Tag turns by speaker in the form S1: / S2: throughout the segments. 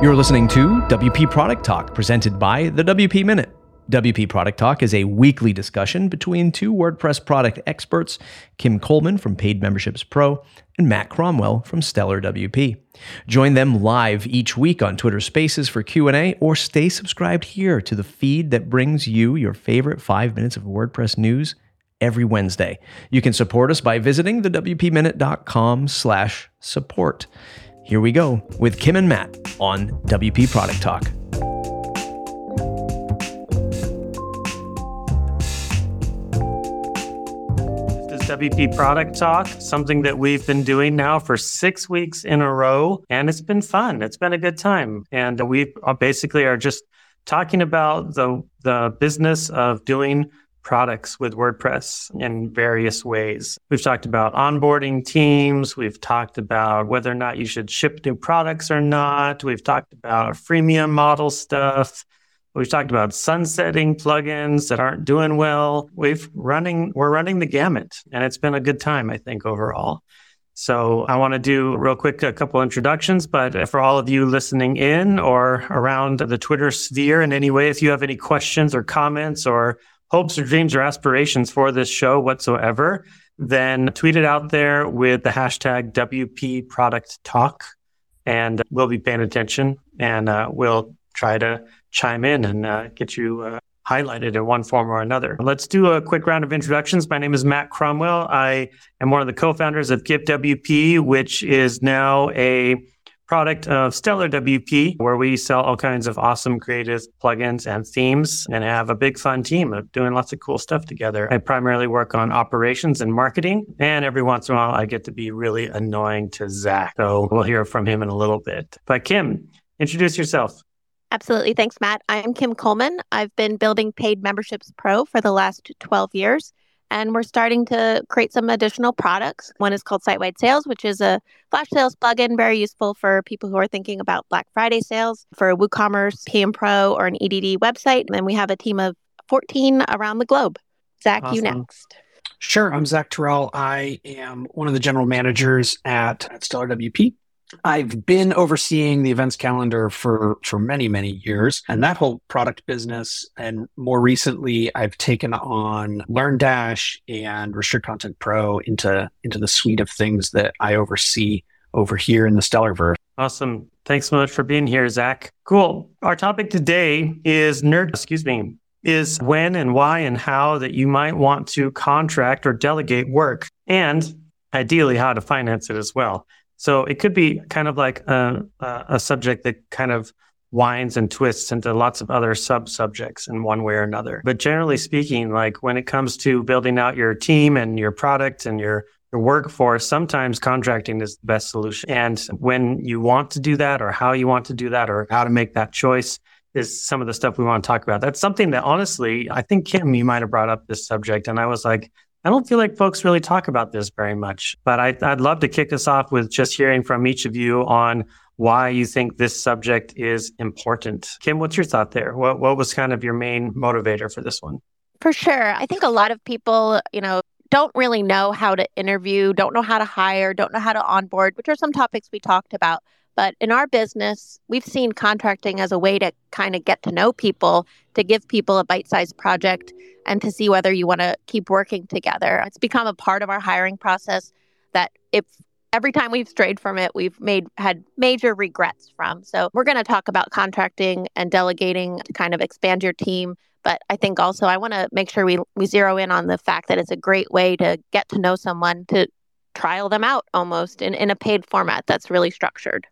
S1: You're listening to WP Product Talk, presented by the WP Minute. WP Product Talk is a weekly discussion between two WordPress product experts, Kim Coleman from Paid Memberships Pro and Matt Cromwell from Stellar WP. Join them live each week on Twitter Spaces for Q&A or stay subscribed here to the feed that brings you your favorite 5 minutes of WordPress news every Wednesday. You can support us by visiting the wpminute.com/support. Here we go with Kim and Matt on WP Product Talk.
S2: This is WP Product Talk, something that we've been doing now for six weeks in a row, and it's been fun. It's been a good time, and we basically are just talking about the the business of doing products with WordPress in various ways. We've talked about onboarding teams. We've talked about whether or not you should ship new products or not. We've talked about freemium model stuff. We've talked about sunsetting plugins that aren't doing well. We've running we're running the gamut and it's been a good time I think overall. So I want to do real quick a couple introductions, but for all of you listening in or around the Twitter sphere in any way, if you have any questions or comments or hopes or dreams or aspirations for this show whatsoever, then tweet it out there with the hashtag WP Product Talk, and we'll be paying attention and uh, we'll try to chime in and uh, get you uh, highlighted in one form or another. Let's do a quick round of introductions. My name is Matt Cromwell. I am one of the co-founders of GiveWP, which is now a product of Stellar WP, where we sell all kinds of awesome creative plugins and themes and have a big fun team of doing lots of cool stuff together. I primarily work on operations and marketing, and every once in a while I get to be really annoying to Zach. So we'll hear from him in a little bit. But Kim, introduce yourself.
S3: Absolutely. Thanks, Matt. I'm Kim Coleman. I've been building paid memberships pro for the last 12 years and we're starting to create some additional products. One is called Site-Wide Sales, which is a flash sales plugin, very useful for people who are thinking about Black Friday sales for a WooCommerce, PM Pro, or an EDD website. And then we have a team of 14 around the globe. Zach, awesome. you next.
S4: Sure. I'm Zach Tirrell. I am one of the general managers at, at Stellar WP. I've been overseeing the events calendar for for many many years and that whole product business and more recently I've taken on LearnDash and Restrict Content Pro into into the suite of things that I oversee over here in the Stellarverse.
S2: Awesome. Thanks so much for being here, Zach. Cool. Our topic today is nerd, excuse me, is when and why and how that you might want to contract or delegate work and ideally how to finance it as well. So it could be kind of like a, a subject that kind of winds and twists into lots of other sub subjects in one way or another. But generally speaking, like when it comes to building out your team and your product and your your workforce, sometimes contracting is the best solution. And when you want to do that or how you want to do that or how to make that choice is some of the stuff we want to talk about. That's something that honestly, I think Kim, you might have brought up this subject. And I was like, I don't feel like folks really talk about this very much, but I, would love to kick us off with just hearing from each of you on why you think this subject is important. Kim, what's your thought there? What, what was kind of your main motivator for this one?
S3: For sure. I think a lot of people, you know, don't really know how to interview, don't know how to hire, don't know how to onboard, which are some topics we talked about. But in our business, we've seen contracting as a way to kind of get to know people, to give people a bite sized project, and to see whether you want to keep working together. It's become a part of our hiring process that if every time we've strayed from it, we've made had major regrets from. So we're going to talk about contracting and delegating to kind of expand your team. But I think also I want to make sure we, we zero in on the fact that it's a great way to get to know someone, to trial them out almost in, in a paid format that's really structured.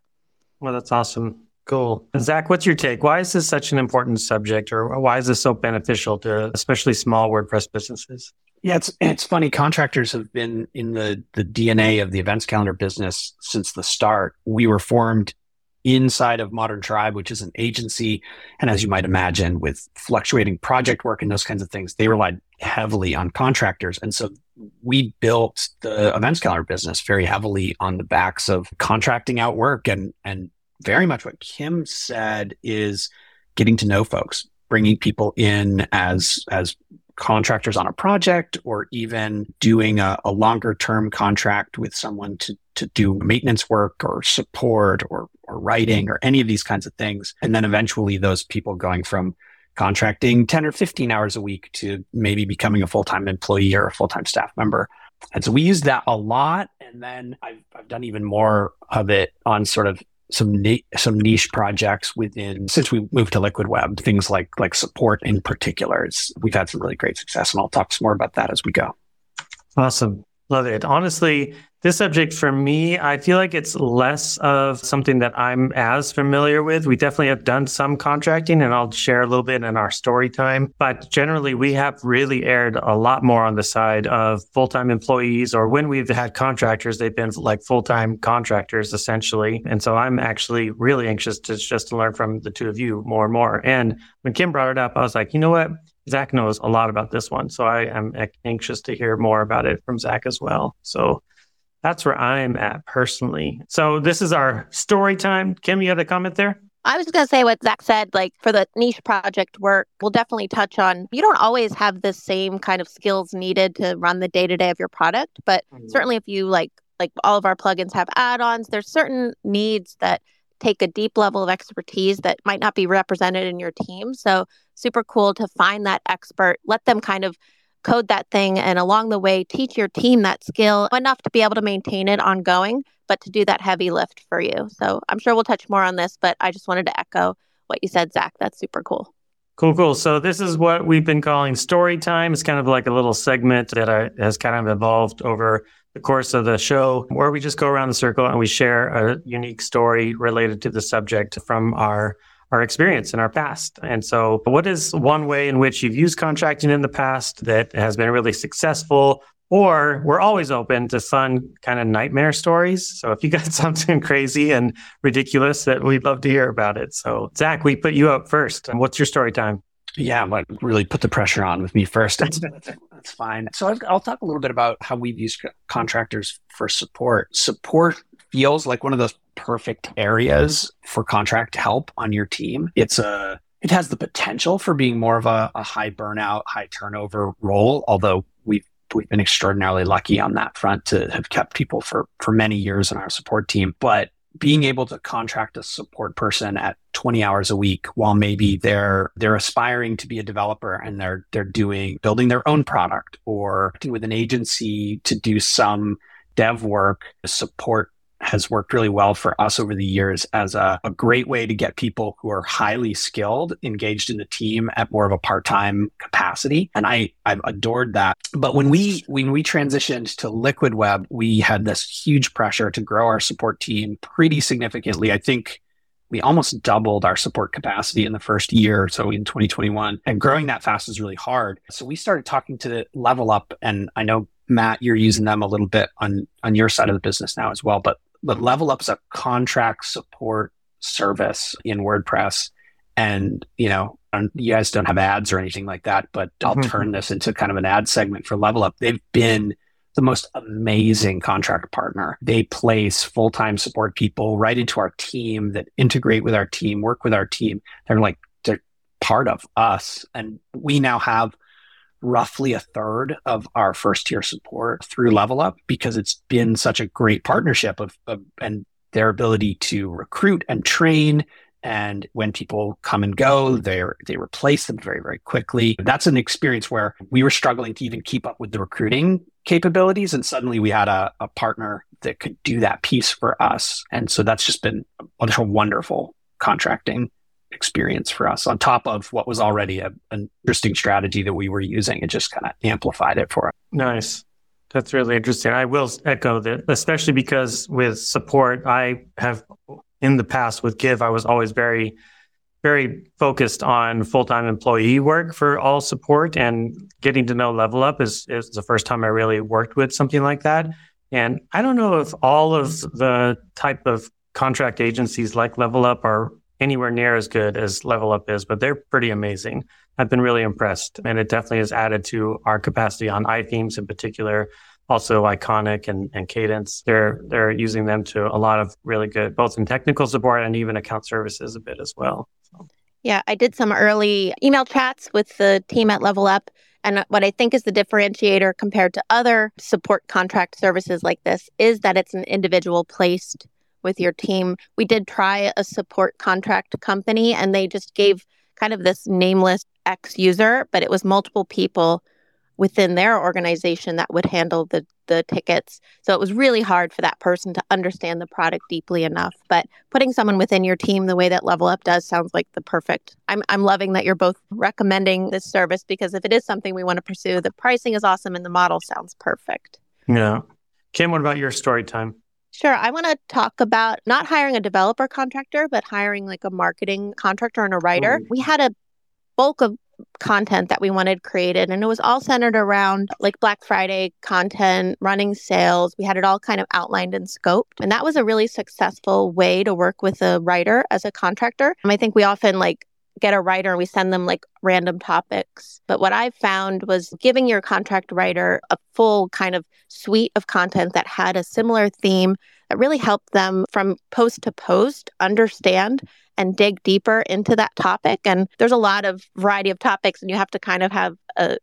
S2: Well, that's awesome. Cool. Zach, what's your take? Why is this such an important subject or why is this so beneficial to especially small WordPress businesses?
S4: Yeah, it's it's funny. Contractors have been in the the DNA of the events calendar business since the start. We were formed inside of Modern Tribe, which is an agency, and as you might imagine, with fluctuating project work and those kinds of things, they relied heavily on contractors, and so we built the events calendar business very heavily on the backs of contracting out work and and very much what Kim said is getting to know folks, bringing people in as as contractors on a project or even doing a, a longer term contract with someone to to do maintenance work or support or or or writing or any of these kinds of things. And then eventually those people going from contracting 10 or 15 hours a week to maybe becoming a full-time employee or a full-time staff member. And so we use that a lot. And then I've, I've done even more of it on sort of some ni- some niche projects within since we moved to liquid web things like like support in particular we've had some really great success and i'll talk some more about that as we go
S2: awesome love it honestly this subject for me, I feel like it's less of something that I'm as familiar with. We definitely have done some contracting and I'll share a little bit in our story time. But generally, we have really aired a lot more on the side of full time employees, or when we've had contractors, they've been like full time contractors essentially. And so I'm actually really anxious to just to learn from the two of you more and more. And when Kim brought it up, I was like, you know what? Zach knows a lot about this one. So I am anxious to hear more about it from Zach as well. So that's where I'm at personally. So this is our story time. Kim, you had a comment there?
S3: I was going to say what Zach said, like for the niche project work, we'll definitely touch on. You don't always have the same kind of skills needed to run the day to day of your product, but mm-hmm. certainly if you like, like all of our plugins have add ons, there's certain needs that take a deep level of expertise that might not be represented in your team. So super cool to find that expert, let them kind of code that thing and along the way teach your team that skill enough to be able to maintain it ongoing, but to do that heavy lift for you. So I'm sure we'll touch more on this, but I just wanted to echo what you said, Zach. That's super cool.
S2: Cool, cool. So this is what we've been calling story time. It's kind of like a little segment that I, has kind of evolved over the course of the show, where we just go around the circle and we share a unique story related to the subject from our our experience in our past. And so, what is one way in which you've used contracting in the past that has been really successful? Or we're always open to fun kind of nightmare stories. So if you got something crazy and ridiculous that we'd love to hear about it. So Zach, we put you up first. What's your story time?
S4: Yeah, but really put the pressure on with me first. That's, that's fine. So I'll talk a little bit about how we've used contractors for support. Support feels like one of those perfect areas for contract help on your team. It's a it has the potential for being more of a, a high burnout, high turnover role, although we've we've been extraordinarily lucky on that front to have kept people for for many years in our support team. But being able to contract a support person at 20 hours a week while maybe they're they're aspiring to be a developer and they're they're doing building their own product or with an agency to do some dev work support has worked really well for us over the years as a, a, great way to get people who are highly skilled engaged in the team at more of a part-time capacity. And I, I've adored that. But when we when we transitioned to Liquid Web, we had this huge pressure to grow our support team pretty significantly. I think we almost doubled our support capacity in the first year. So in 2021 and growing that fast is really hard. So we started talking to level up and I know Matt, you're using them a little bit on, on your side of the business now as well, but but Level Up's a contract support service in WordPress. And, you know, you guys don't have ads or anything like that, but I'll mm-hmm. turn this into kind of an ad segment for Level Up. They've been the most amazing contract partner. They place full time support people right into our team that integrate with our team, work with our team. They're like, they're part of us. And we now have roughly a third of our first tier support through Level Up because it's been such a great partnership of, of and their ability to recruit and train. And when people come and go they they replace them very very quickly. That's an experience where we were struggling to even keep up with the recruiting capabilities and suddenly we had a, a partner that could do that piece for us. And so that's just been a wonderful contracting experience for us on top of what was already a, an interesting strategy that we were using. It just kind of amplified it for us.
S2: Nice. That's really interesting. I will echo that, especially because with support, I have in the past with Give, I was always very, very focused on full time employee work for all support and getting to know Level Up is, is the first time I really worked with something like that. And I don't know if all of the type of contract agencies like Level Up are anywhere near as good as Level Up is, but they're pretty amazing. I've been really impressed, and it definitely has added to our capacity on iThemes in particular. Also, Iconic and, and Kadence, they're they're using them to a lot of really good, both in technical support and even account services a bit as well. So.
S3: Yeah, I did some early email chats with the team at Level Up. And what I think is the differentiator compared to other support contract services like this is that it's an individual placed with your team. We did try a support contract company and they just gave kind of this nameless ex user, but it was multiple people within their organization that would handle the the tickets. So it was really hard for that person to understand the product deeply enough. But putting someone within your team the way that Level Up does sounds like the perfect. I'm I'm loving that you're both recommending this service because if it is something we want to pursue, the pricing is awesome and the model sounds perfect.
S2: Yeah. Kim, what about your story time?
S3: Sure. I want to talk about not hiring a developer contractor, but hiring like a marketing contractor and a writer. We had a bulk of content that we wanted created and it was all centered around like Black Friday content, running sales. We had it all kind of outlined and scoped And that was a really successful way to work with a writer as a contractor. And I think we often like get a writer and we send them like random topics. But what I found was giving your contract writer a full kind of suite of content that had a similar theme that really helped them from post to post understand and dig deeper into that topic. And there's a lot of variety of topics, and you have to kind of have a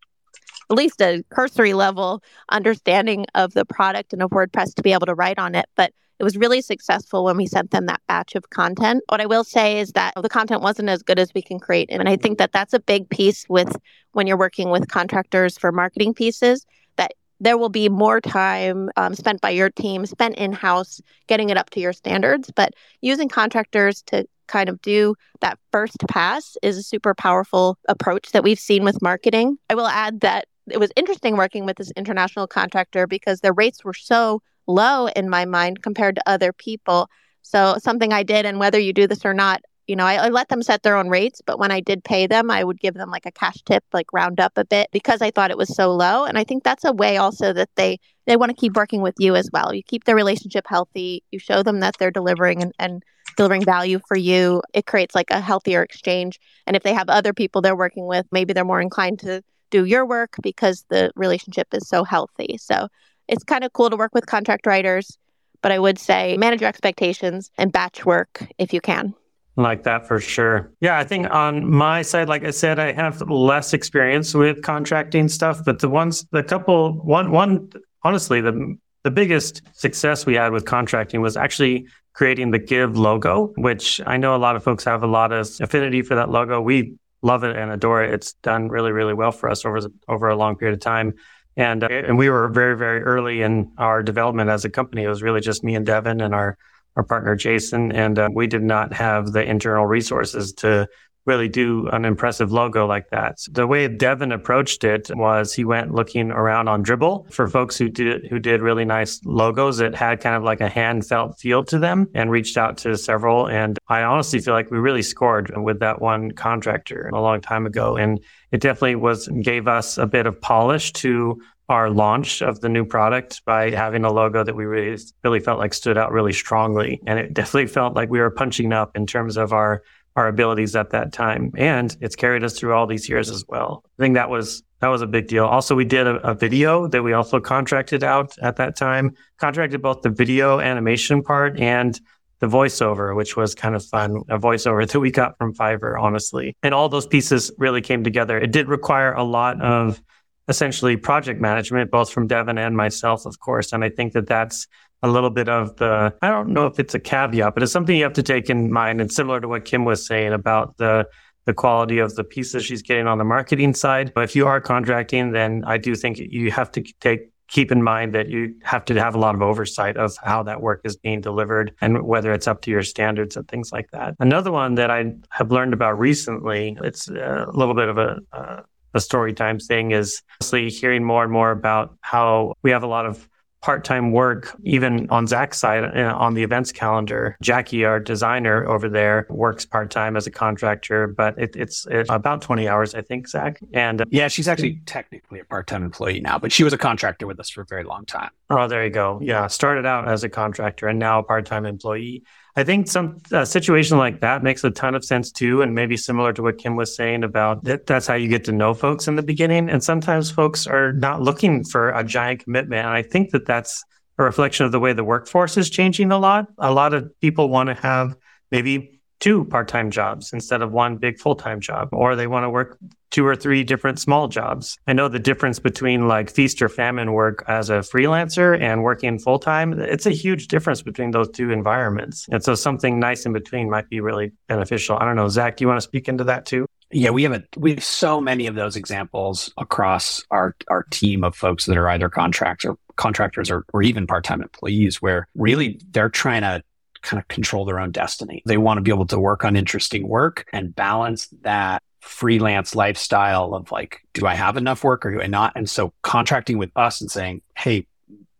S3: at least a cursory level understanding of the product and of WordPress to be able to write on it. But it was really successful when we sent them that batch of content. What I will say is that the content wasn't as good as we can create. And I think that that's a big piece with when you're working with contractors for marketing pieces that there will be more time um, spent by your team, spent in house, getting it up to your standards. But using contractors to kind of do that first pass is a super powerful approach that we've seen with marketing. I will add that it was interesting working with this international contractor because their rates were so low in my mind compared to other people. So, something I did, and whether you do this or not, you know, I, I, let them set their own rates, but when I did pay them, I would give them like a cash tip, like round up a bit because I thought it was so low. And I think that's a way also that they they want to keep working with you as well. You keep the relationship healthy. You show them that they're delivering and, and delivering value for you. It creates like a healthier exchange. And if they have other people they're working with, maybe they're more inclined to do your work because the relationship is so healthy. So it's kind of cool to work with contract writers, but I would say manage your expectations and batch work if you can.
S2: Like that for sure. Yeah, I think on my side, like I said, I have less experience with contracting stuff, but the ones, the couple, one, one, honestly, the the biggest success we had with contracting was actually creating the Give logo, which I know a lot of folks have a lot of affinity for that logo. We love it and adore it. It's done really, really well for us over over a long period of time. And uh, and we were very, very early in our development as a company. It was really just me and Devin and our our partner Jason, and uh, we did not have the internal resources to really do an impressive logo like that. So the way Devin approached it was he went looking around on Dribbble for folks who did who did really nice logos that had kind of like a hand felt feel to them and reached out to several. And I honestly feel like we really scored with that one contractor a long time ago. And it definitely was gave us a bit of polish to our launch of the new product by having a logo that we really really felt like stood out really strongly and it definitely felt like we were punching up in terms of our our abilities at that time. And it's carried us through all these years as well. I think that was that was a big deal. Also, we did a, a, video that we also contracted out at that time, contracted both the video animation part and the voiceover, which was kind of fun, a voiceover that we got from Fiverr, honestly. And all those pieces really came together. It did require a lot of essentially project management, both from Devin and myself, of course. And I think that that's a little bit of the, I don't know if it's a caveat, but it's something you have to take in mind. And similar to what Kim was saying about the, the quality of the pieces she's getting on the marketing side. But if you are contracting, then I do think you have to take keep in mind that you have to have a lot of oversight of how that work is being delivered and whether it's up to your standards and things like that. Another one that I have learned about recently, it's a little bit of a, uh, a story time thing is honestly hearing more and more about how we have a lot of part-time work even on zach's side uh, on the events calendar jackie our designer over there works part-time as a contractor but it, it's, it's, about 20 hours i think zach and uh,
S4: yeah she's actually technically a part-time employee now but she was a contractor with us for a very long time.
S2: Oh there you go. Yeah started out as a contractor and now a part-time employee I think some situation like that makes a ton of sense too, and maybe similar to what Kim was saying about that. That's how you get to know folks in the beginning, and sometimes folks are not looking for a giant commitment. And I think that that's a reflection of the way the workforce is changing a lot. A lot of people want to have maybe two part time jobs instead of one big full time job, or they want to work two or three different small jobs. I know the difference between like feast or famine work as a freelancer and working full time. It's a huge difference between those two environments. And so something nice in between might be really beneficial. I don't know. Zach, do you want to speak into that too?
S4: Yeah, we have a we have so many of those examples across our our team of folks that are either contracts or contractors or, or even part-time employees where really they're trying to kind of control their own destiny. They want to be able to work on interesting work and balance that freelance lifestyle of like, do I have enough work or do I not? And so contracting with us and saying, hey,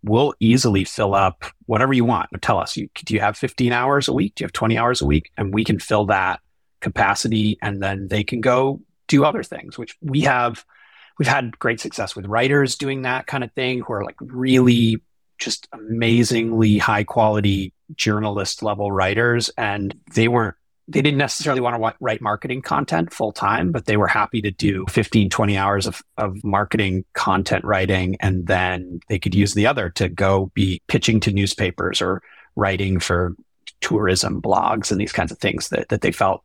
S4: we'll easily fill up whatever you want. Tell us, you, do you have 15 hours a week? Do you have 20 hours a week? And we can fill that capacity and then they can go do other things, which we have. We've had great success with writers doing that kind of thing who are like really just amazingly high quality journalist level writers and they weren't they didn't necessarily want to write marketing content full time, but they were happy to do 15, 20 hours of, of marketing content writing. And then they could use the other to go be pitching to newspapers or writing for tourism blogs and these kinds of things that, that they felt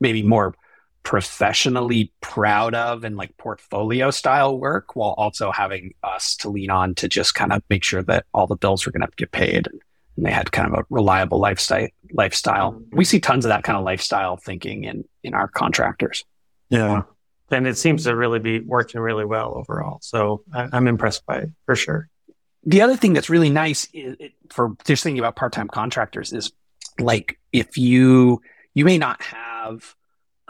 S4: maybe more professionally proud of and like portfolio style work while also having us to lean on to just kind of make sure that all the bills were going to get paid and they had kind of a reliable lifestyle lifestyle. Mm-hmm. We see tons of that kind of lifestyle thinking in in our contractors.
S2: Yeah. And it seems to really be working really well overall. So I, am I'm impressed by it for sure.
S4: The other thing that's really nice is, for just thinking about part-time contractors is like if you you may not have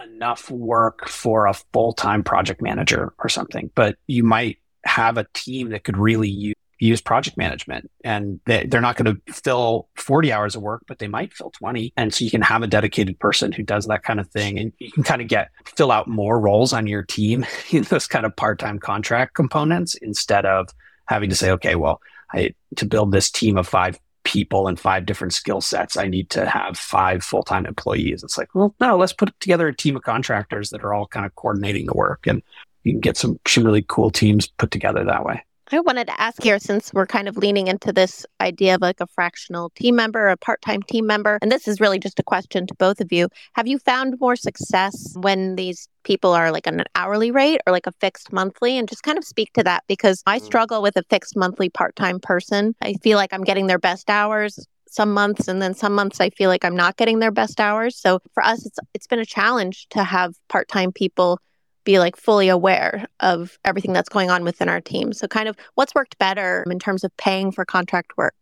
S4: enough work for a full-time project manager or something, but you might have a team that could really use use project management and they, they're not going to fill 40 hours of work, but they might fill 20. And so you can have a dedicated person who does that kind of thing and you can kind of get, fill out more roles on your team in those kind of part-time contract components instead of having to say, okay, well, I, to build this team of five people and five different skill sets, I need to have five full-time employees. It's like, well, no, let's put together a team of contractors that are all kind of coordinating the work and you can get some, some really cool teams put together that way.
S3: I wanted to ask here since we're kind of leaning into this idea of like a fractional team member, a part time team member, and this is really just a question to both of you. Have you found more success when these people are like on an hourly rate or like a fixed monthly? And just kind of speak to that because I mm. struggle with a fixed monthly part time person. I feel like I'm getting their best hours some months and then some months I feel like I'm not getting their best hours. So for us it's it's been a challenge to have part-time people be like fully aware of everything that's going on within our team. So, kind of what's worked better in terms of paying for contract work?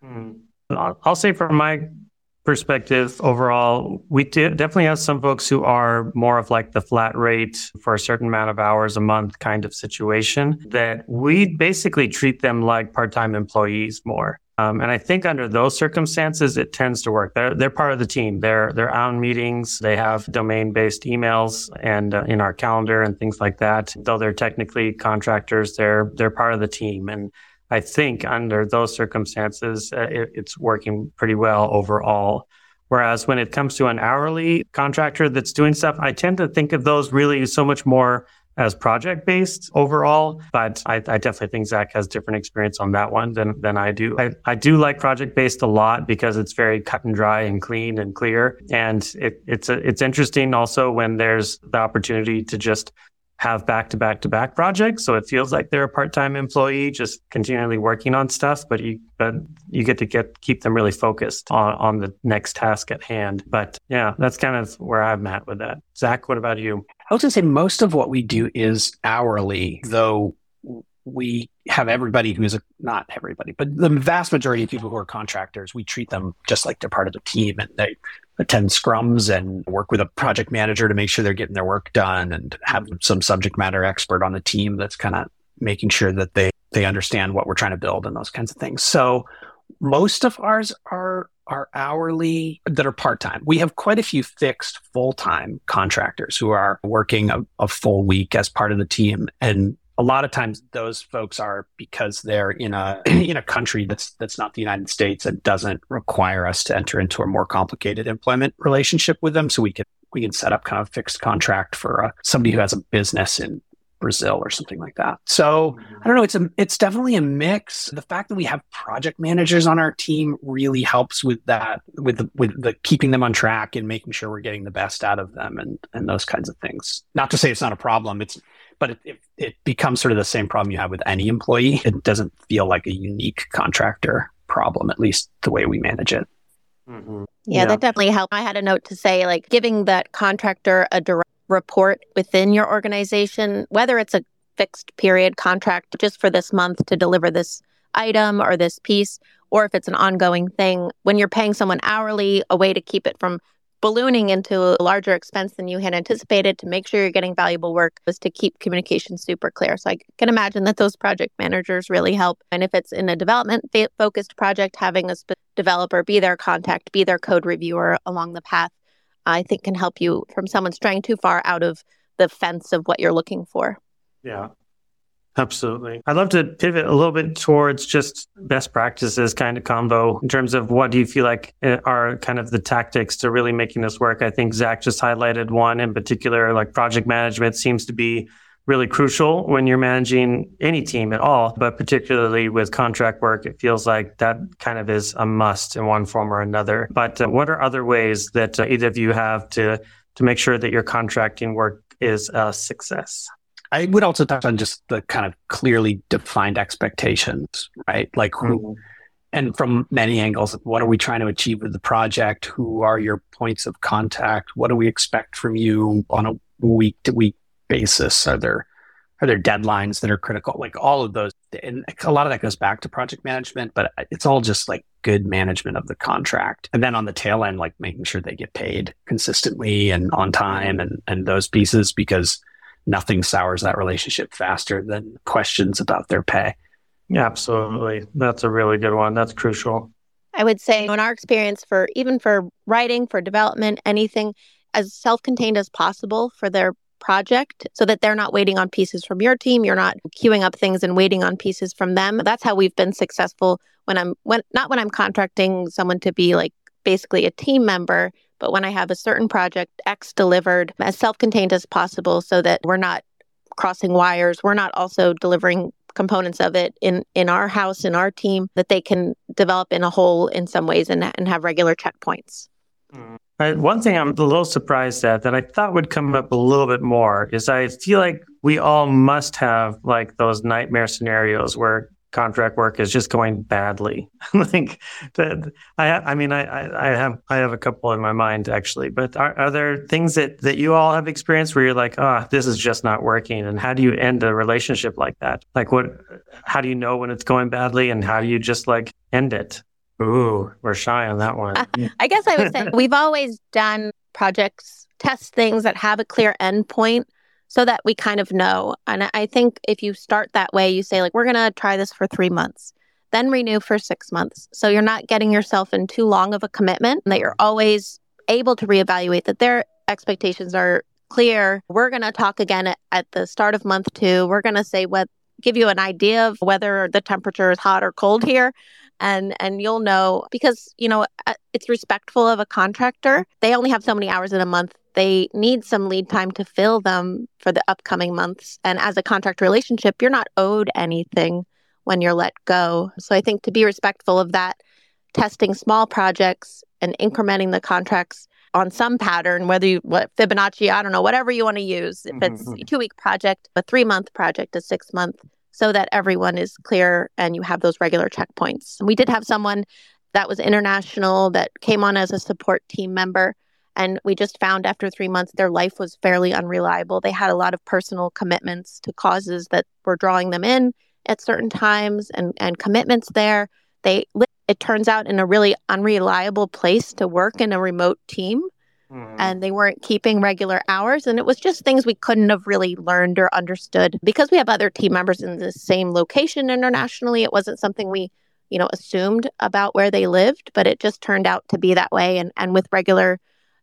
S2: Hmm. I'll say from my perspective overall, we definitely have some folks who are more of like the flat rate for a certain amount of hours a month kind of situation that we basically treat them like part time employees more. Um, and I think under those circumstances, it tends to work. They're, they're part of the team. They're, they're on meetings. They have domain based emails and uh, in our calendar and things like that. Though they're technically contractors, they're, they're part of the team. And I think under those circumstances, uh, it, it's working pretty well overall. Whereas when it comes to an hourly contractor that's doing stuff, I tend to think of those really so much more as project based overall, but I, I, definitely think Zach has different experience on that one than, than I do. I, I do like project based a lot because it's very cut and dry and clean and clear. And it, it's, a, it's interesting also when there's the opportunity to just have back to back to back projects. So it feels like they're a part time employee, just continually working on stuff, but you, but you get to get, keep them really focused on, on the next task at hand. But yeah, that's kind of where I'm at with that. Zach, what about you?
S4: I was going to say most of what we do is hourly, though we have everybody who is a, not everybody, but the vast majority of people who are contractors, we treat them just like they're part of the team and they attend scrums and work with a project manager to make sure they're getting their work done and have mm-hmm. some subject matter expert on the team that's kind of making sure that they they understand what we're trying to build and those kinds of things. So most of ours are are hourly that are part-time. We have quite a few fixed full-time contractors who are working a, a full week as part of the team and a lot of times those folks are because they're in a in a country that's that's not the United States and doesn't require us to enter into a more complicated employment relationship with them. So we can we can set up kind of a fixed contract for uh, somebody who has a business in Brazil or something like that. So I don't know. It's a it's definitely a mix. The fact that we have project managers on our team really helps with that, with the with the keeping them on track and making sure we're getting the best out of them and and those kinds of things. Not to say it's not a problem. It's but it, it, it becomes sort of the same problem you have with any employee. It doesn't feel like a unique contractor problem, at least the way we manage it.
S3: Mm-hmm. Yeah, yeah, that definitely helped. I had a note to say, like, giving that contractor a direct report within your organization, whether it's a fixed period contract just for this month to deliver this item or this piece, or if it's an ongoing thing, when you're paying someone hourly, a way to keep it from ballooning into a larger expense than you had anticipated to make sure you're getting valuable work is to keep communication super clear. So I can imagine that those project managers really help. And if it's in a development focused project, having a developer be their contact, be their code reviewer along the path, I think can help you from someone straying too far out of the fence of what you're looking for.
S2: Yeah. Absolutely. I'd love to pivot a little bit towards just best practices kind of combo in terms of what do you feel like uh, are kind of the tactics to really making this work. I think Zach just highlighted one in particular, like project management seems to be really crucial when you're managing any team at all, but particularly with contract work, it feels like that kind of is a must in one form or another. But uh, what are other ways that uh, either of you have to to make sure that your contracting work is a success?
S4: I would also touch on just the kind of clearly defined expectations, right? Like who, mm-hmm. and from many angles, what are we trying to achieve with the project? Who are your points of contact? What do we expect from you on a week to week basis? Are there are there deadlines that are critical? Like all of those, and a lot of that goes back to project management, but it's all just like good management of the contract. And then on the tail end, like making sure they get paid consistently and on time and and those pieces because nothing sours that relationship faster than questions about their pay.
S2: Yeah, absolutely. That's a really good one. That's crucial.
S3: I would say in our experience for even for writing, for development, anything as self-contained as possible for their project so that they're not waiting on pieces from your team, you're not queuing up things and waiting on pieces from them. That's how we've been successful when I'm when not when I'm contracting someone to be like basically a team member, but when I have a certain project X delivered as self contained as possible so that we're not crossing wires, we're not also delivering components of it in, in our house, in our team, that they can develop in a whole in some ways and, and have regular checkpoints.
S2: Mm. One thing I'm a little surprised at that I thought would come up a little bit more is I feel like we all must have like those nightmare scenarios where contract work is just going badly. like that, I, I mean, I, I have, I have a couple in my mind actually, but are, are there things that, that you all have experienced where you're like, oh, this is just not working? And how do you end a relationship like that? Like what, how do you know when it's going badly and how do you just like end it? Ooh, we're shy on that one.
S3: Uh, I guess I would say we've always done projects, test things that have a clear endpoint so that we kind of know. And I think if you start that way, you say, like, we're going to try this for three months, then renew for six months. So you're not getting yourself in too long of a commitment, and that you're always able to reevaluate that their expectations are clear. We're going to talk again at, at the start of month two. We're going to say what, give you an idea of whether the temperature is hot or cold here and and you'll know because you know uh, it's respectful of a contractor they only have so many hours in a month they need some lead time to fill them for the upcoming months. And as a contract relationship, you're not owed anything when you're let go. So I think to be respectful of that, testing small projects and incrementing the contracts on some pattern, whether you what Fibonacci, I don't know, whatever you want to use. If it's mm-hmm. a two week project, a three month project, a six month, so that everyone is clear and you have those regular checkpoints. We did have someone that was international that came on as a support team member and we just found after three months their life was fairly unreliable. They had a lot of personal commitments to causes that were drawing them in at certain times and, and commitments there. They it turns out in a really unreliable place to work in a remote team. Mm-hmm. And they weren't keeping regular hours. And it was just things we couldn't have really learned or understood because we have other team members in the same location internationally. It wasn't something we, you know, assumed about where they lived, but it just turned out to be that way. And, and with regular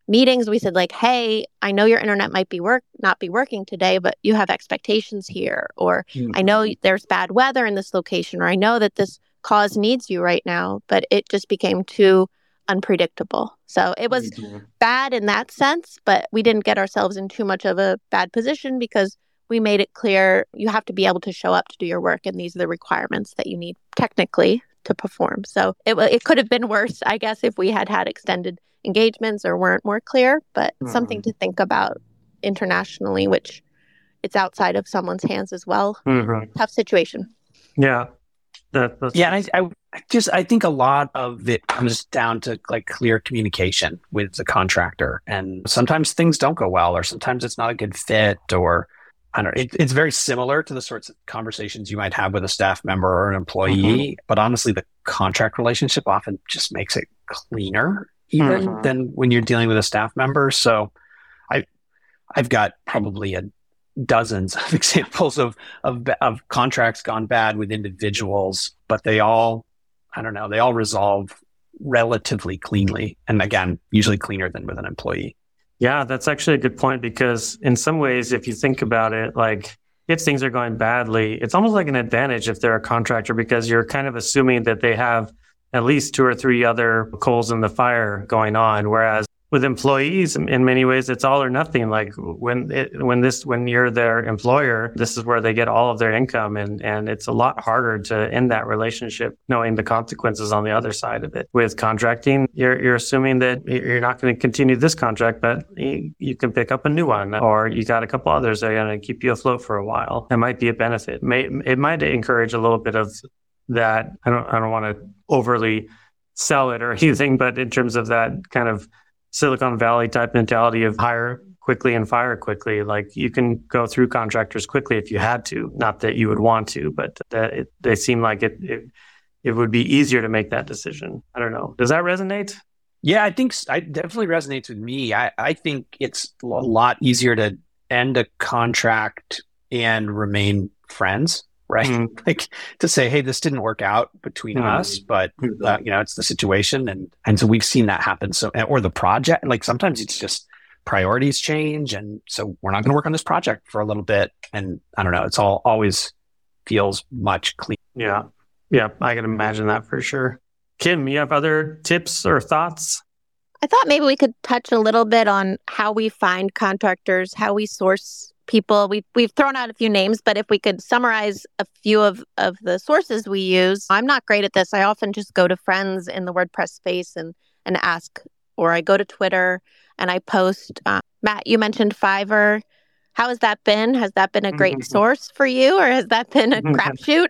S3: meetings we said like hey i know your internet might be work not be working today but you have expectations here or mm-hmm. i know there's bad weather in this location or i know that this cause needs you right now but it just became too unpredictable so it was mm-hmm. bad in that sense but we didn't get ourselves in too much of a bad position because we made it clear you have to be able to show up to do your work, and these are the requirements that you need technically to perform. So it it could have been worse, I guess, if we had had extended engagements or weren't more clear. But mm-hmm. something to think about internationally, which it's outside of someone's hands as well. Mm-hmm. Tough situation.
S2: Yeah.
S4: That, yeah, and I, I just I think a lot of it comes down to like clear communication with the contractor, and sometimes things don't go well, or sometimes it's not a good fit, or I don't know. It, it's very similar to the sorts of conversations you might have with a staff member or an employee, mm-hmm. but honestly, the contract relationship often just makes it cleaner even mm-hmm. than when you're dealing with a staff member. So, I I've got probably a dozens of examples of, of of contracts gone bad with individuals, but they all I don't know they all resolve relatively cleanly, and again, usually cleaner than with an employee.
S2: Yeah, that's actually a good point because in some ways, if you think about it, like if things are going badly, it's almost like an advantage if they're a contractor because you're kind of assuming that they have at least two or three other coals in the fire going on. Whereas with employees in many ways it's all or nothing. Like when it, when this when you're their employer this is where they get all of their income and and it's a lot harder to end that relationship knowing the consequences on the other side of it. With contracting you're you're assuming that you're not going to continue this contract but you, you can pick up a new one or you got a couple others that are going to keep you afloat for a while. That might be a benefit. May, it might encourage a little bit of that. I don't i don't want to overly sell it or anything but in terms of that kind of Silicon Valley type mentality of hire quickly and fire quickly. Like you can go through contractors quickly if you had to. Not that you would want to, but that it, they seem like it, it it would be easier to make that decision. I don't know. Does that resonate?
S4: Yeah, I think it definitely resonates with me. I, I think it's a lot easier to end a contract and remain friends right? Mm. Like to say, hey, this didn't work out between mm. us, but uh, you know, it's the situation, and and so we've seen that happen. So, or the project, like sometimes it's just priorities change, and so we're not going to work on this project for a little bit, and I don't know, it's all always feels much clean.
S2: Yeah, yeah, I can imagine that for sure. Kim, you have other tips or thoughts?
S3: I thought maybe we could touch a little bit on how we find contractors, how we source people. We've we've thrown out a few names, but if we could summarize a few of of the sources we use, I'm not great at this. I often just go to friends in the WordPress space and and ask, or I go to Twitter and I post. Uh, Matt, you mentioned Fiverr. How has that been? Has that been a great mm-hmm. source for you, or has that been a crapshoot?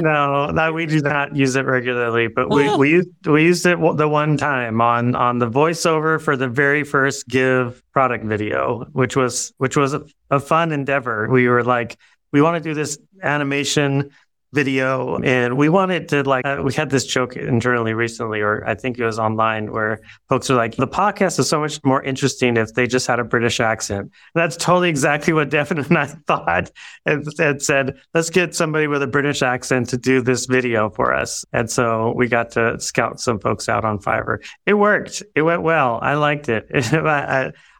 S2: no, no, we do not use it regularly, but we we used we used it the one time on on the voiceover for the very first Give product video, which was which was a, a fun endeavor. We were like, we want to do this animation video and we wanted to like uh, we had this joke internally recently or i think it was online where folks are like the podcast is so much more interesting if they just had a british accent. And that's totally exactly what devin and i thought and, and said let's get somebody with a british accent to do this video for us. And so we got to scout some folks out on fiverr. It worked. It went well. I liked it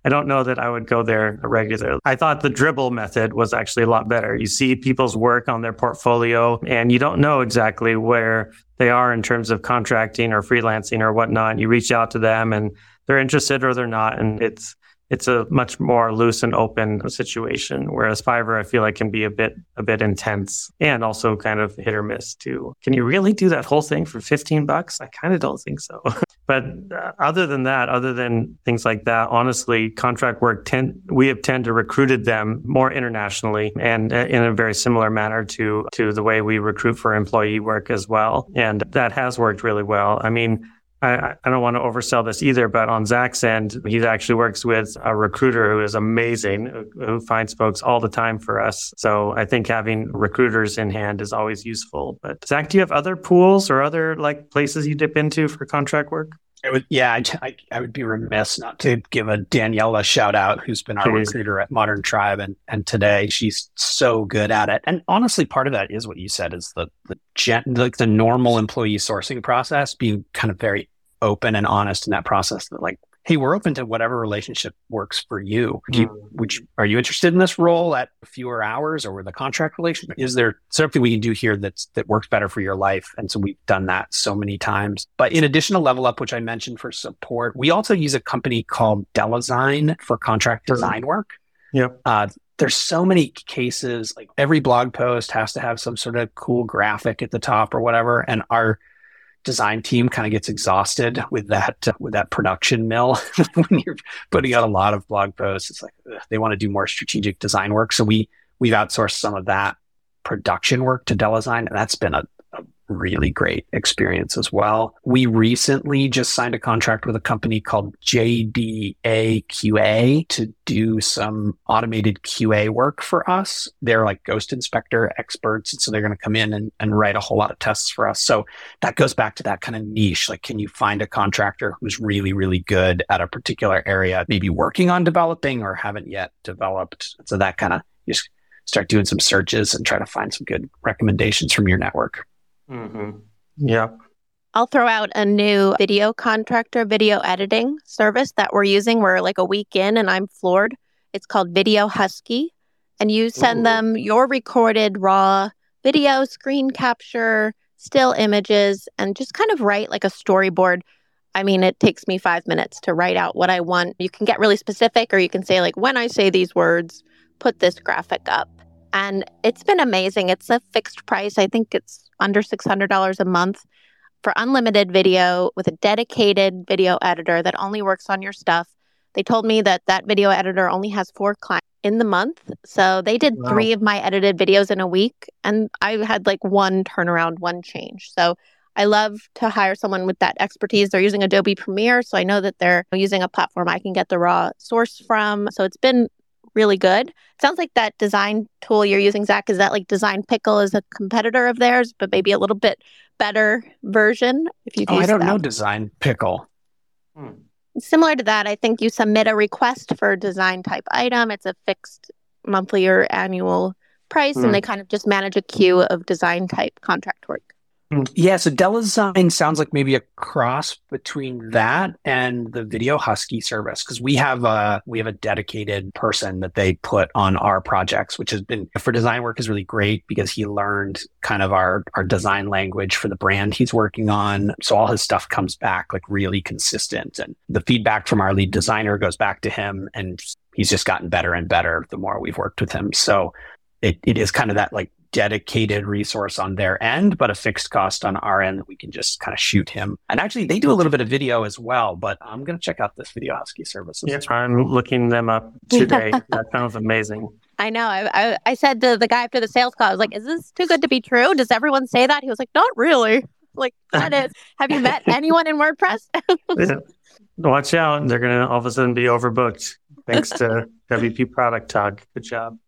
S2: don't know that I would go there regularly. I thought the Dribbble method was actually a lot better. You see people's work on their portfolio and you don't know exactly where they are in terms of contracting or freelancing or whatnot. You reach out to them and they're interested or they're not. And it's, it's a much more loose and open situation. Whereas Fiverr, I feel like can be a bit a bit intense and also kind of hit or miss too. Can you really do that whole thing for 15 bucks? I kind of don't think so. but uh, other than that, other than things like that, honestly, contract work tend we have tend to recruited them more internationally and uh, in a very similar manner to to the way we recruit for employee work as well. And that has worked really well. I mean, I, I, don't want to oversell this either, but on Zach's end, he actually works with a recruiter who is amazing, who finds folks all the time for us. So I think having recruiters in hand is always useful. But Zach, do you have other pools or other like places you dip into for contract work?
S4: Would, yeah, I, I, I, would be remiss not to give a Daniela shout out, who's been our Please. recruiter at Modern Tribe, and and today she's so good at it. And honestly, part of that is what you said is the the gen, like the normal employee sourcing process being kind of very open and honest in that process. That like hey, we're open to whatever relationship works for you. you mm. would you, are you interested in this role at fewer hours or with a contract relationship? Is there something we can do here that's, that works better for your life? And so we've done that so many times. But in addition to Level Up, which I mentioned for support, we also use a company called Delesign for contract design work.
S2: Yep.
S4: Uh, there's so many cases like every blog post has to have some sort of cool graphic at the top or whatever and our design team kind of gets exhausted with that uh, with that production mill. When you're putting out a lot of blog posts it's like ugh, they want to do more strategic design work. So we we've outsourced some of that production work to Design, and that's been a really great experience as well. We recently just signed a contract with a company called JDA QA to do some automated QA work for us. They're like ghost inspector experts. And so they're going to come in and, and write a whole lot of tests for us. So that goes back to that kind of niche. Like, can you find a contractor who's really, really good at a particular area, maybe working on developing or haven't yet developed? So that kind of just start doing some searches and try to find some good recommendations from your network.
S2: Mm-hmm. Yeah.
S3: I'll throw out a new video contractor video editing service that we're using. We're like a week in and I'm floored. It's called Video Husky. And you send Ooh. them your recorded raw video, screen capture, still images, and just kind of write like a storyboard. I mean, it takes me five minutes to write out what I want. You can get really specific, or you can say, like, when I say these words, put this graphic up. And it's been amazing. It's a fixed price. I think it's under $600 a month for unlimited video with a dedicated video editor that only works on your stuff. They told me that that video editor only has four clients in the month. So they did wow. three of my edited videos in a week, and I had like one turnaround, one change. So I love to hire someone with that expertise. They're using Adobe Premiere, so I know that they're using a platform I can get the raw source from. So it's been really good. sounds like that design tool you're using, Zach, is that like Design Pickle is a competitor of theirs, but maybe a little bit better version. If you,
S4: oh, I don't that. know Design Pickle.
S3: Hmm. Similar to that, I think you submit a request for a design type item. It's a fixed monthly or annual price, hmm. and they kind of just manage a queue of design type contract work.
S4: Yeah, so Delesign sounds like maybe a cross between that and the Video Husky service because we have a we have a dedicated person that they put on our projects, which has been for design work is really great because he learned kind of our our design language for the brand he's working on. So all his stuff comes back like really consistent, and the feedback from our lead designer goes back to him, and he's just gotten better and better the more we've worked with him. So it, it is kind of that like dedicated resource on their end, but a fixed cost on our end that we can just kind of shoot him. And actually, they do a little bit of video as well, but I'm going to check out this Video Husky services.
S2: Yeah, I'm looking them up today. that sounds amazing.
S3: I know. I, I, I said to the guy after the sales call, I was like, is this too good to be true? Does everyone say that? He was like, not really. Like, that is. Have you met anyone in WordPress?
S2: yeah. Watch out. They're going to all of a sudden be overbooked thanks to WP Product Talk. Good job.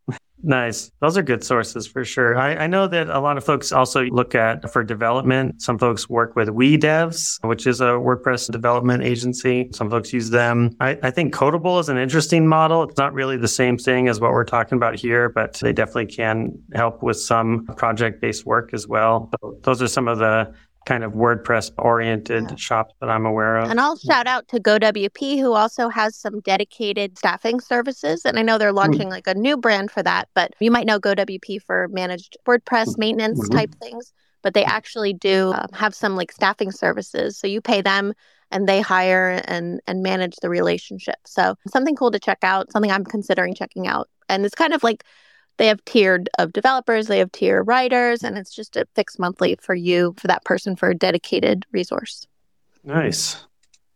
S2: Nice. Those are good sources for sure. I, I, know that a lot of folks also look at for development. Some folks work with WeDevs, which is a WordPress development agency. Some folks use them. I, I think Codeable is an interesting model. It's not really the same thing as what we're talking about here, but they definitely can help with some project based work as well. Those are some of the kind of WordPress oriented yeah. shops that I'm aware of.
S3: And I'll shout out to GoWP, who also has some dedicated staffing services. And I know they're hmm. launching mm-hmm. like a new brand for that, but you might know GoWP for managed WordPress maintenance mm-hmm. type things. But they actually do um, have some like staffing services. So you pay them and they hire and and manage the relationship. So something cool to check out, something I'm considering checking out. And it's kind of like they have tiered of developers, they have tier writers, and it's just a fixed monthly for you, for that person, for a dedicated resource.
S2: Nice.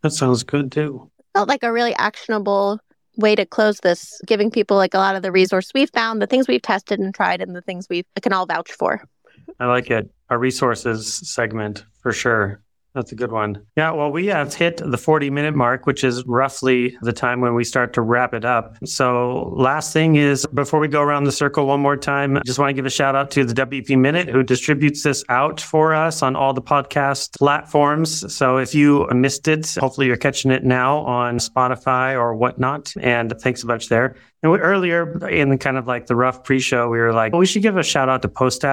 S2: That sounds good too.
S3: Felt like a really actionable way to close this, giving people like a lot of the resource we've found, the things we've tested and tried, and the things we can all vouch for.
S2: I like it. A resources segment for sure. That's a good one. Yeah, well, we have hit the 40 minute mark, which is roughly the time when we start to wrap it up. So, last thing is before we go around the circle one more time, I just want to give a shout out to the WP Minute who distributes this out for us on all the podcast platforms. So, if you missed it, hopefully you're catching it now on Spotify or whatnot. And thanks a bunch there. And we, earlier in kind of like the rough pre show, we were like, well, we should give a shout out to Post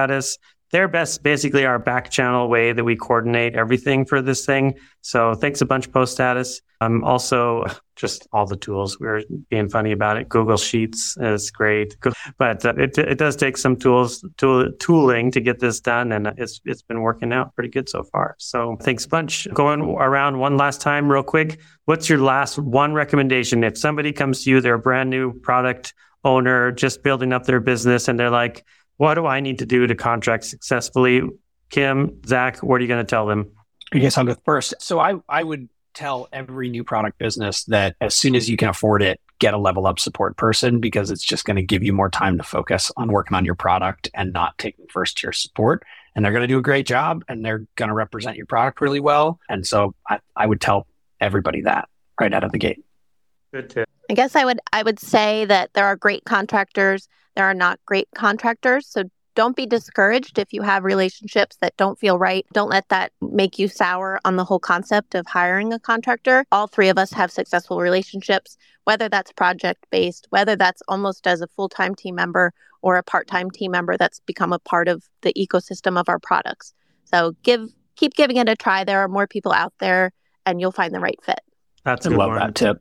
S2: They're best basically our back channel way that we coordinate everything for this thing. So thanks a bunch, Post Status. Um, also, just all the tools. We are being funny about it. Google Sheets is great, but uh, it, it does take some tools, tool, tooling to get this done, and it's it's been working out pretty good so far. So thanks a bunch. Going around one last time, real quick. What's your last one recommendation? If somebody comes to you, they're a brand new product owner just building up their business and they're like, what do I need to do to contract successfully? Kim, Zach, what are you going to tell them?
S4: I guess I'll go first. So I, I would tell every new product business that as soon as you can afford it, get a level up support person because it's just going to give you more time to focus on working on your product and not taking first tier support. And they're going to do a great job and they're going to represent your product really well. And so I, I would tell everybody that right out of the gate.
S2: Good tip.
S3: I guess I would I would say that there are great contractors, there are not great contractors. So don't be discouraged if you have relationships that don't feel right. Don't let that make you sour on the whole concept of hiring a contractor. All three of us have successful relationships, whether that's project based, whether that's almost as a full time team member or a part time team member that's become a part of the ecosystem of our products. So give keep giving it a try. There are more people out there and you'll find the right fit.
S2: That's
S4: I
S2: a good
S4: love
S2: one.
S4: that tip.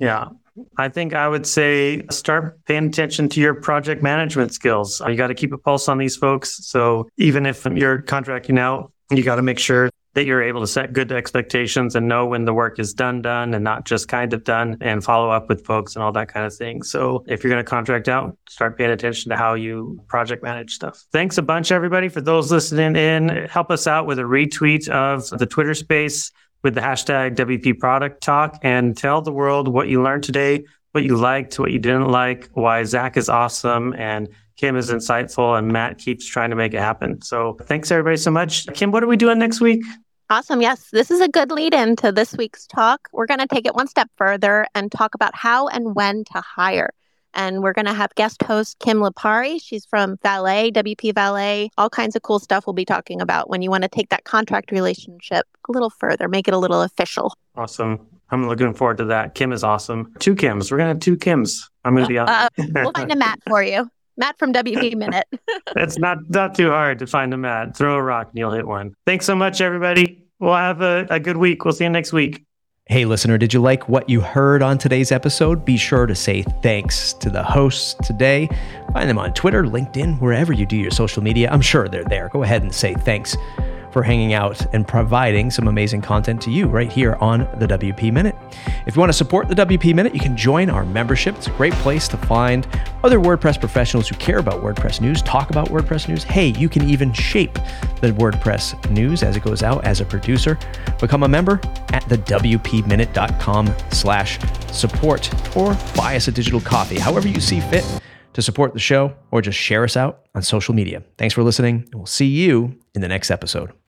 S2: Yeah. I think I would say start paying attention to your project management skills. You got to keep a pulse on these folks. So even if you're contracting out, you got to make sure that you're able to set good expectations and know when the work is done, done and not just kind of done and follow up with folks and all that kind of thing. So if you're going to contract out, start paying attention to how you project manage stuff. Thanks a bunch, everybody, for those listening in. Help us out with a retweet of the Twitter space with the hashtag WP Product Talk and tell the world what you learned today, what you liked, what you didn't like, why Zach is awesome and Kim is insightful and Matt keeps trying to make it happen. So thanks everybody so much. Kim, what are we doing next week?
S3: Awesome. Yes, this is a good lead in to this week's talk. We're going to take it one step further and talk about how and when to hire. And we're going to have guest host Kim Lipari. She's from Valet, WP Valet, all kinds of cool stuff we'll be talking about when you want to take that contract relationship a little further, make it a little official.
S2: Awesome. I'm looking forward to that. Kim is awesome. Two Kims. We're going to have two Kims. I'm going to be on.
S3: Uh, we'll find a Matt for you. Matt from WP Minute.
S2: it's not, not too hard to find a Matt. Throw a rock and you'll hit one. Thanks so much, everybody. We'll have a, a good week. We'll see you next week.
S1: Hey, listener, did you like what you heard on today's episode? Be sure to say thanks to the hosts today. Find them on Twitter, LinkedIn, wherever you do your social media. I'm sure they're there. Go ahead and say thanks for hanging out and providing some amazing content to you right here on the WP Minute. If you want to support the WP Minute, you can join our membership. It's a great place to find other WordPress professionals who care about WordPress news, talk about WordPress news. Hey, you can even shape the WordPress news as it goes out as a producer. Become a member at the WPMinute.com slash support or buy us a digital coffee, however you see fit to support the show or just share us out on social media. Thanks for listening, and we'll see you in the next episode.